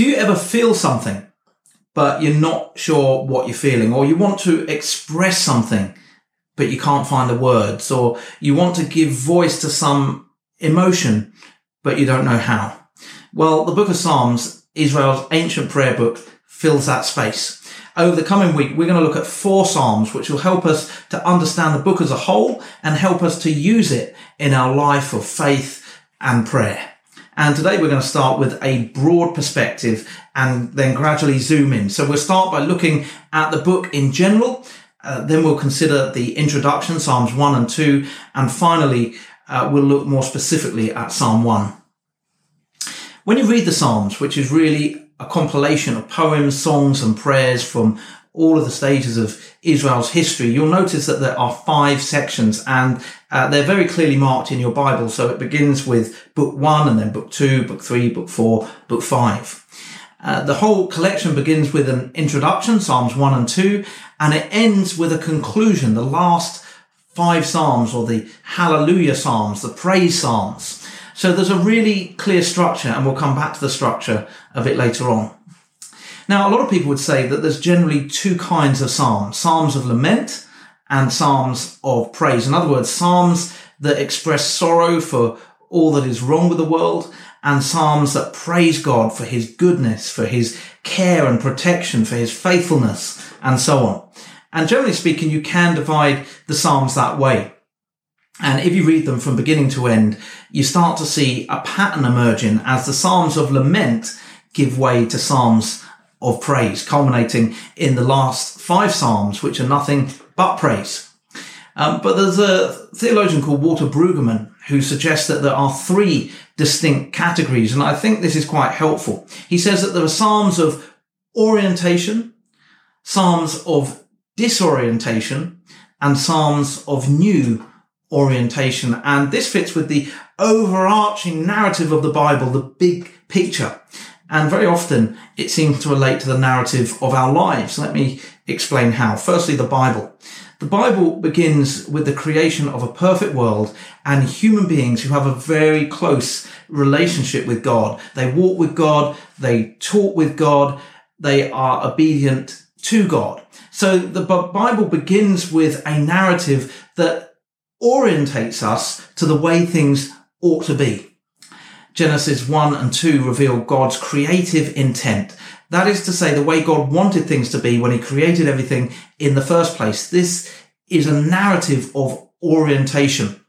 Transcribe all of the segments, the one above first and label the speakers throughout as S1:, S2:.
S1: Do you ever feel something, but you're not sure what you're feeling, or you want to express something, but you can't find the words, or you want to give voice to some emotion, but you don't know how? Well, the book of Psalms, Israel's ancient prayer book, fills that space. Over the coming week, we're going to look at four Psalms, which will help us to understand the book as a whole and help us to use it in our life of faith and prayer. And today we're going to start with a broad perspective and then gradually zoom in. So we'll start by looking at the book in general. Uh, then we'll consider the introduction, Psalms 1 and 2. And finally, uh, we'll look more specifically at Psalm 1. When you read the Psalms, which is really a compilation of poems, songs and prayers from all of the stages of Israel's history, you'll notice that there are five sections and uh, they're very clearly marked in your Bible. So it begins with book one and then book two, book three, book four, book five. Uh, the whole collection begins with an introduction, Psalms 1 and 2, and it ends with a conclusion, the last five Psalms or the Hallelujah Psalms, the praise Psalms. So there's a really clear structure and we'll come back to the structure of it later on. Now, a lot of people would say that there's generally two kinds of psalms, psalms of lament and psalms of praise. In other words, psalms that express sorrow for all that is wrong with the world and psalms that praise God for his goodness, for his care and protection, for his faithfulness and so on. And generally speaking, you can divide the psalms that way. And if you read them from beginning to end, you start to see a pattern emerging as the psalms of lament give way to psalms of praise, culminating in the last five Psalms, which are nothing but praise. Um, but there's a theologian called Walter Brueggemann who suggests that there are three distinct categories, and I think this is quite helpful. He says that there are Psalms of orientation, Psalms of disorientation, and Psalms of new orientation. And this fits with the overarching narrative of the Bible, the big picture. And very often it seems to relate to the narrative of our lives. Let me explain how. Firstly, the Bible. The Bible begins with the creation of a perfect world and human beings who have a very close relationship with God. They walk with God. They talk with God. They are obedient to God. So the Bible begins with a narrative that orientates us to the way things ought to be. Genesis 1 and 2 reveal God's creative intent. That is to say, the way God wanted things to be when he created everything in the first place. This is a narrative of orientation.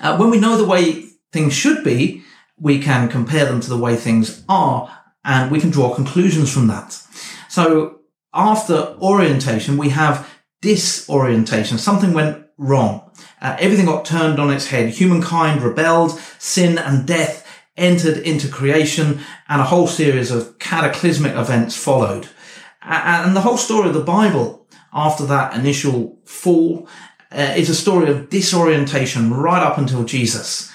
S1: Uh, when we know the way things should be, we can compare them to the way things are and we can draw conclusions from that. So after orientation, we have disorientation. Something went wrong. Uh, everything got turned on its head. Humankind rebelled, sin and death entered into creation, and a whole series of cataclysmic events followed. And the whole story of the Bible after that initial fall uh, is a story of disorientation right up until Jesus.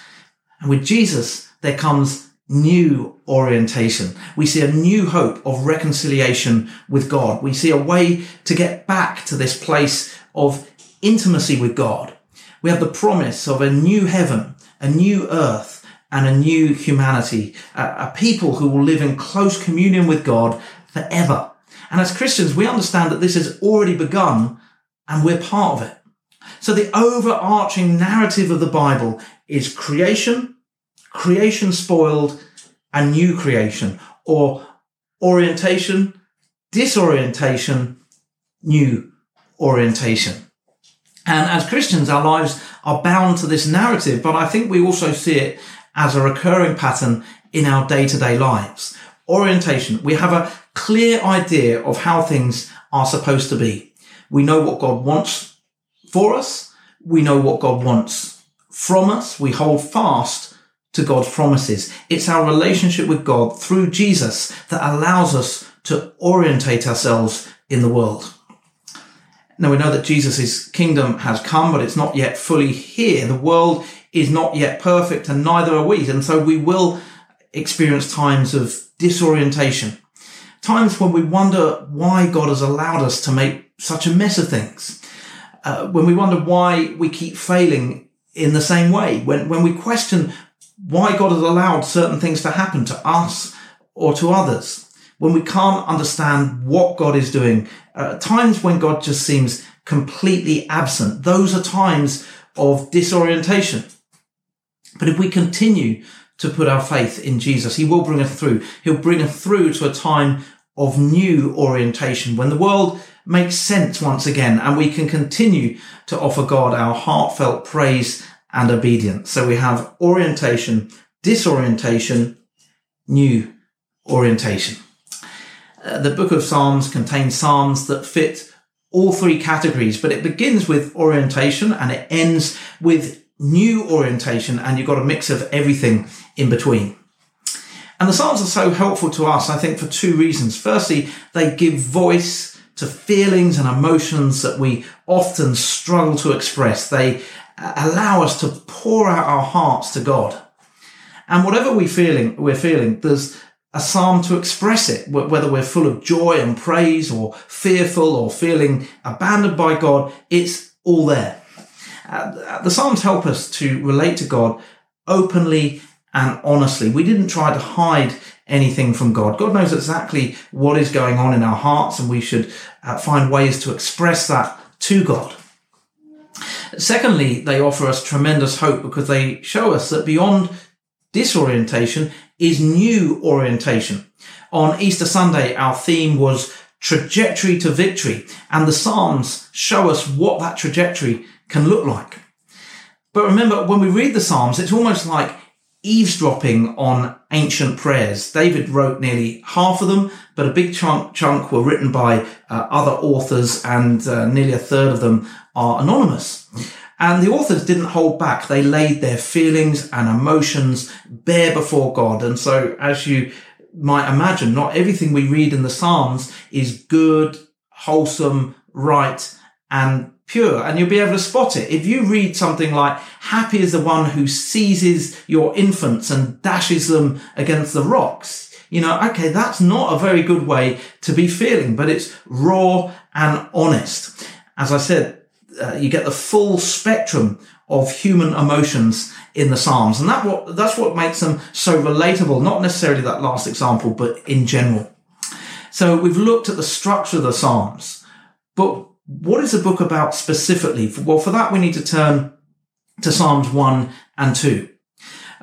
S1: And with Jesus, there comes new orientation. We see a new hope of reconciliation with God. We see a way to get back to this place of intimacy with God. We have the promise of a new heaven, a new earth, and a new humanity, a, people who will live in close communion with God forever. And as Christians, we understand that this has already begun and we're part of it. So the overarching narrative of the Bible is creation, creation spoiled, and new creation, or orientation, disorientation, new orientation. And as Christians, our lives are bound to this narrative, but I think we also see it as a recurring pattern in our day to day lives. Orientation. We have a clear idea of how things are supposed to be. We know what God wants for us. We know what God wants from us. We hold fast to God's promises. It's our relationship with God through Jesus that allows us to orientate ourselves in the world. Now we know that Jesus' kingdom has come, but it's not yet fully here. The world is not yet perfect and neither are we. And so we will experience times of disorientation, times when we wonder why God has allowed us to make such a mess of things. Uh, when we wonder why we keep failing in the same way, when, when we question why God has allowed certain things to happen to us or to others, when we can't understand what God is doing, uh, times when God just seems completely absent, those are times of disorientation. But if we continue to put our faith in Jesus, He will bring us through. He'll bring us through to a time of new orientation when the world makes sense once again and we can continue to offer God our heartfelt praise and obedience. So we have orientation, disorientation, new orientation. Uh, the book of Psalms contains Psalms that fit all three categories, but it begins with orientation and it ends with new orientation, and you've got a mix of everything in between. And the Psalms are so helpful to us, I think, for two reasons. Firstly, they give voice to feelings and emotions that we often struggle to express. They allow us to pour out our hearts to God. And whatever we feeling, we're feeling, there's a psalm to express it, whether we're full of joy and praise or fearful or feeling abandoned by God, it's all there. Uh, the psalms help us to relate to God openly and honestly. We didn't try to hide anything from God. God knows exactly what is going on in our hearts and we should uh, find ways to express that to God. Secondly, they offer us tremendous hope because they show us that beyond disorientation is new orientation. On Easter Sunday, our theme was trajectory to victory, and the Psalms show us what that trajectory can look like. But remember, when we read the Psalms, it's almost like eavesdropping on ancient prayers. David wrote nearly half of them, but a big chunk, chunk were written by uh, other authors and uh, nearly a third of them are anonymous. And the authors didn't hold back. They laid their feelings and emotions bare before God. And so, as you might imagine, not everything we read in the Psalms is good, wholesome, right, and pure. And you'll be able to spot it. If you read something like, happy is the one who seizes your infants and dashes them against the rocks, you know, okay, that's not a very good way to be feeling, but it's raw and honest. As I said, uh, you get the full spectrum of human emotions in the Psalms. And that what, that's what makes them so relatable. Not necessarily that last example, but in general. So we've looked at the structure of the Psalms, but what is the book about specifically? Well, for that, we need to turn to Psalms 1 and 2.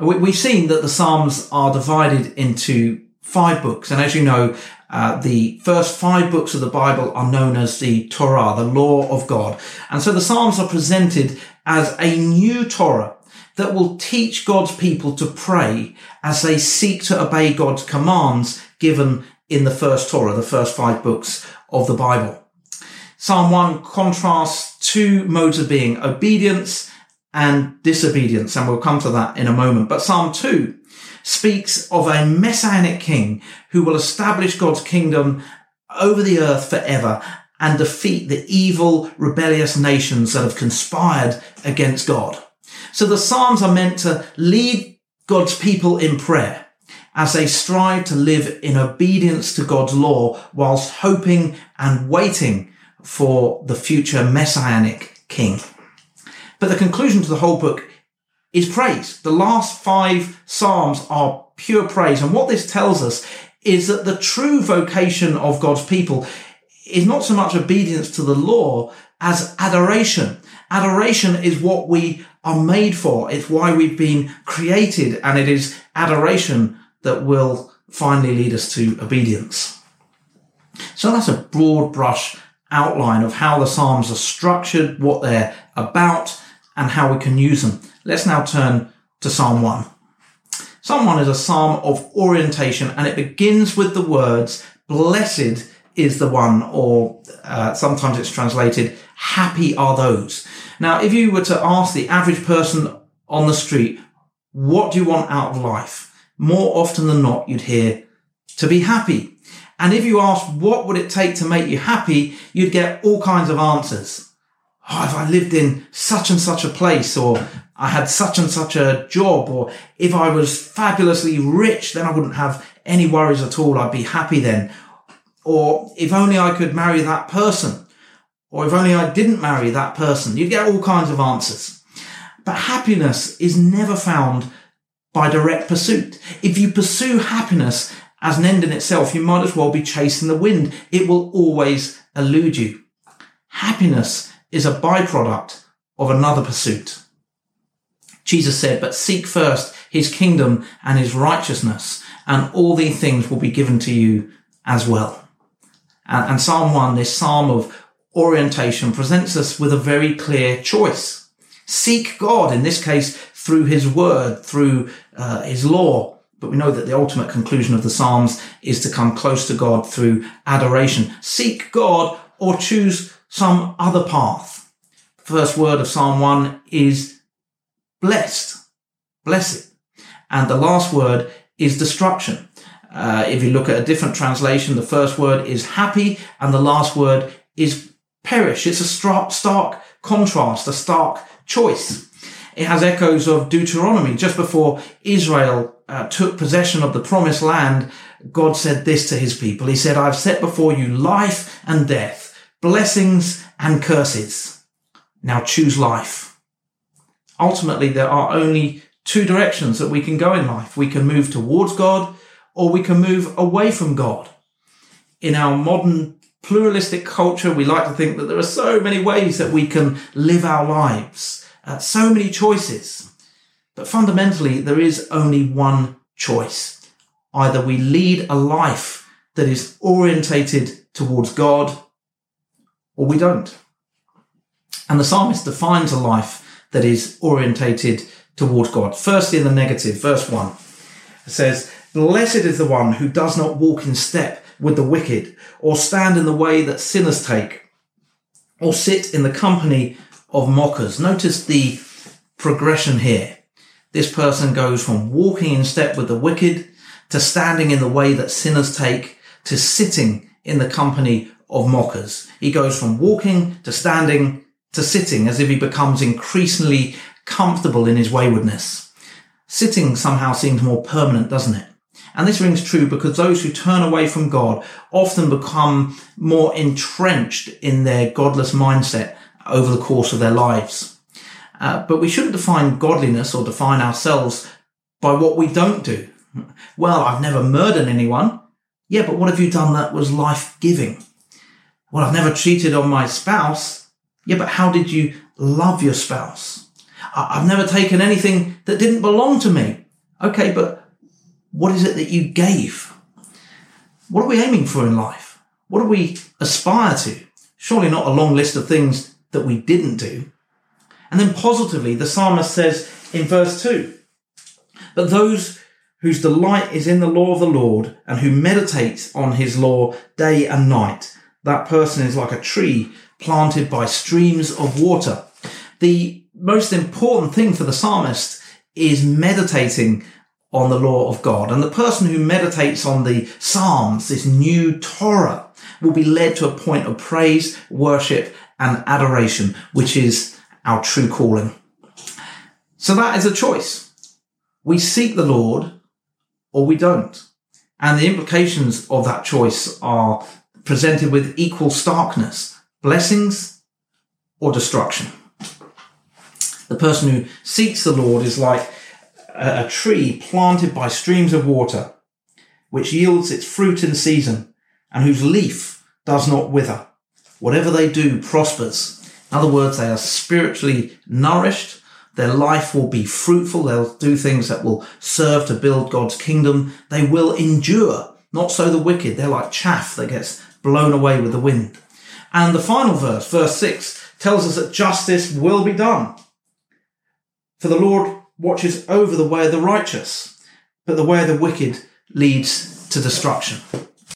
S1: We've seen that the Psalms are divided into five books. And as you know, uh, the first five books of the Bible are known as the Torah, the law of God. And so the Psalms are presented as a new Torah that will teach God's people to pray as they seek to obey God's commands given in the first Torah, the first five books of the Bible. Psalm 1 contrasts two modes of being, obedience and disobedience, and we'll come to that in a moment. But Psalm 2 speaks of a messianic king who will establish God's kingdom over the earth forever and defeat the evil, rebellious nations that have conspired against God. So the Psalms are meant to lead God's people in prayer as they strive to live in obedience to God's law whilst hoping and waiting for the future messianic king. But the conclusion to the whole book is praise. The last five Psalms are pure praise. And what this tells us is that the true vocation of God's people is not so much obedience to the law as adoration. Adoration is what we are made for. It's why we've been created. And it is adoration that will finally lead us to obedience. So that's a broad brush outline of how the Psalms are structured, what they're about, and how we can use them. Let's now turn to Psalm 1. Psalm 1 is a psalm of orientation and it begins with the words, blessed is the one, or uh, sometimes it's translated, happy are those. Now, if you were to ask the average person on the street, what do you want out of life? More often than not, you'd hear to be happy. And if you asked what would it take to make you happy, you'd get all kinds of answers. Oh, if I lived in such and such a place, or I had such and such a job, or if I was fabulously rich, then I wouldn't have any worries at all. I'd be happy then. Or if only I could marry that person, or if only I didn't marry that person. You'd get all kinds of answers. But happiness is never found by direct pursuit. If you pursue happiness as an end in itself, you might as well be chasing the wind. It will always elude you. Happiness is a byproduct of another pursuit. Jesus said, but seek first his kingdom and his righteousness and all these things will be given to you as well. And, Psalm 1, this psalm of orientation presents us with a very clear choice. Seek God, in this case, through his word, through uh, his law. But we know that the ultimate conclusion of the Psalms is to come close to God through adoration. Seek God or choose some other path. The First word of Psalm 1 is blessed, blessed. And the last word is destruction. Uh, if you look at a different translation, the first word is happy and the last word is perish. It's a stark, stark contrast, a stark choice. It has echoes of Deuteronomy. Just before Israel uh, took possession of the promised land, God said this to his people. He said, I've set before you life and death, blessings and curses. Now choose life. Ultimately, there are only two directions that we can go in life. We can move towards God or we can move away from God. In our modern pluralistic culture, we like to think that there are so many ways that we can live our lives, uh, so many choices. But fundamentally, there is only one choice. Either we lead a life that is orientated towards God or we don't. And the psalmist defines a life that is orientated towards God. Firstly, in the negative, verse 1 it says, Blessed is the one who does not walk in step with the wicked, or stand in the way that sinners take, or sit in the company of mockers. Notice the progression here. This person goes from walking in step with the wicked to standing in the way that sinners take to sitting in the company of mockers. He goes from walking to standing to sitting as if he becomes increasingly comfortable in his waywardness. Sitting somehow seems more permanent, doesn't it? And this rings true because those who turn away from God often become more entrenched in their godless mindset over the course of their lives. Uh, but we shouldn't define godliness or define ourselves by what we don't do. Well, I've never murdered anyone. Yeah, but what have you done that was life giving? Well, I've never cheated on my spouse. Yeah, but how did you love your spouse? I've never taken anything that didn't belong to me. Okay, but what is it that you gave? What are we aiming for in life? What do we aspire to? Surely not a long list of things that we didn't do. And then positively, the psalmist says in verse 2 But those whose delight is in the law of the Lord and who meditates on his law day and night, that person is like a tree planted by streams of water. The most important thing for the psalmist is meditating on the law of God. And the person who meditates on the Psalms, this new Torah, will be led to a point of praise, worship, and adoration, which is our true calling. So that is a choice. We seek the Lord or we don't. And the implications of that choice are presented with equal starkness. Blessings or destruction. The person who seeks the Lord is like a, tree planted by streams of water, which yields its fruit in season and whose leaf does not wither. Whatever they do prospers. In other words, they are spiritually nourished. Their life will be fruitful. They'll do things that will serve to build God's kingdom. They will endure. Not so the wicked. They're like chaff that gets blown away with the wind. And the final verse, verse six, tells us that justice will be done. For the Lord watches over the way of the righteous, but the way of the wicked leads to destruction.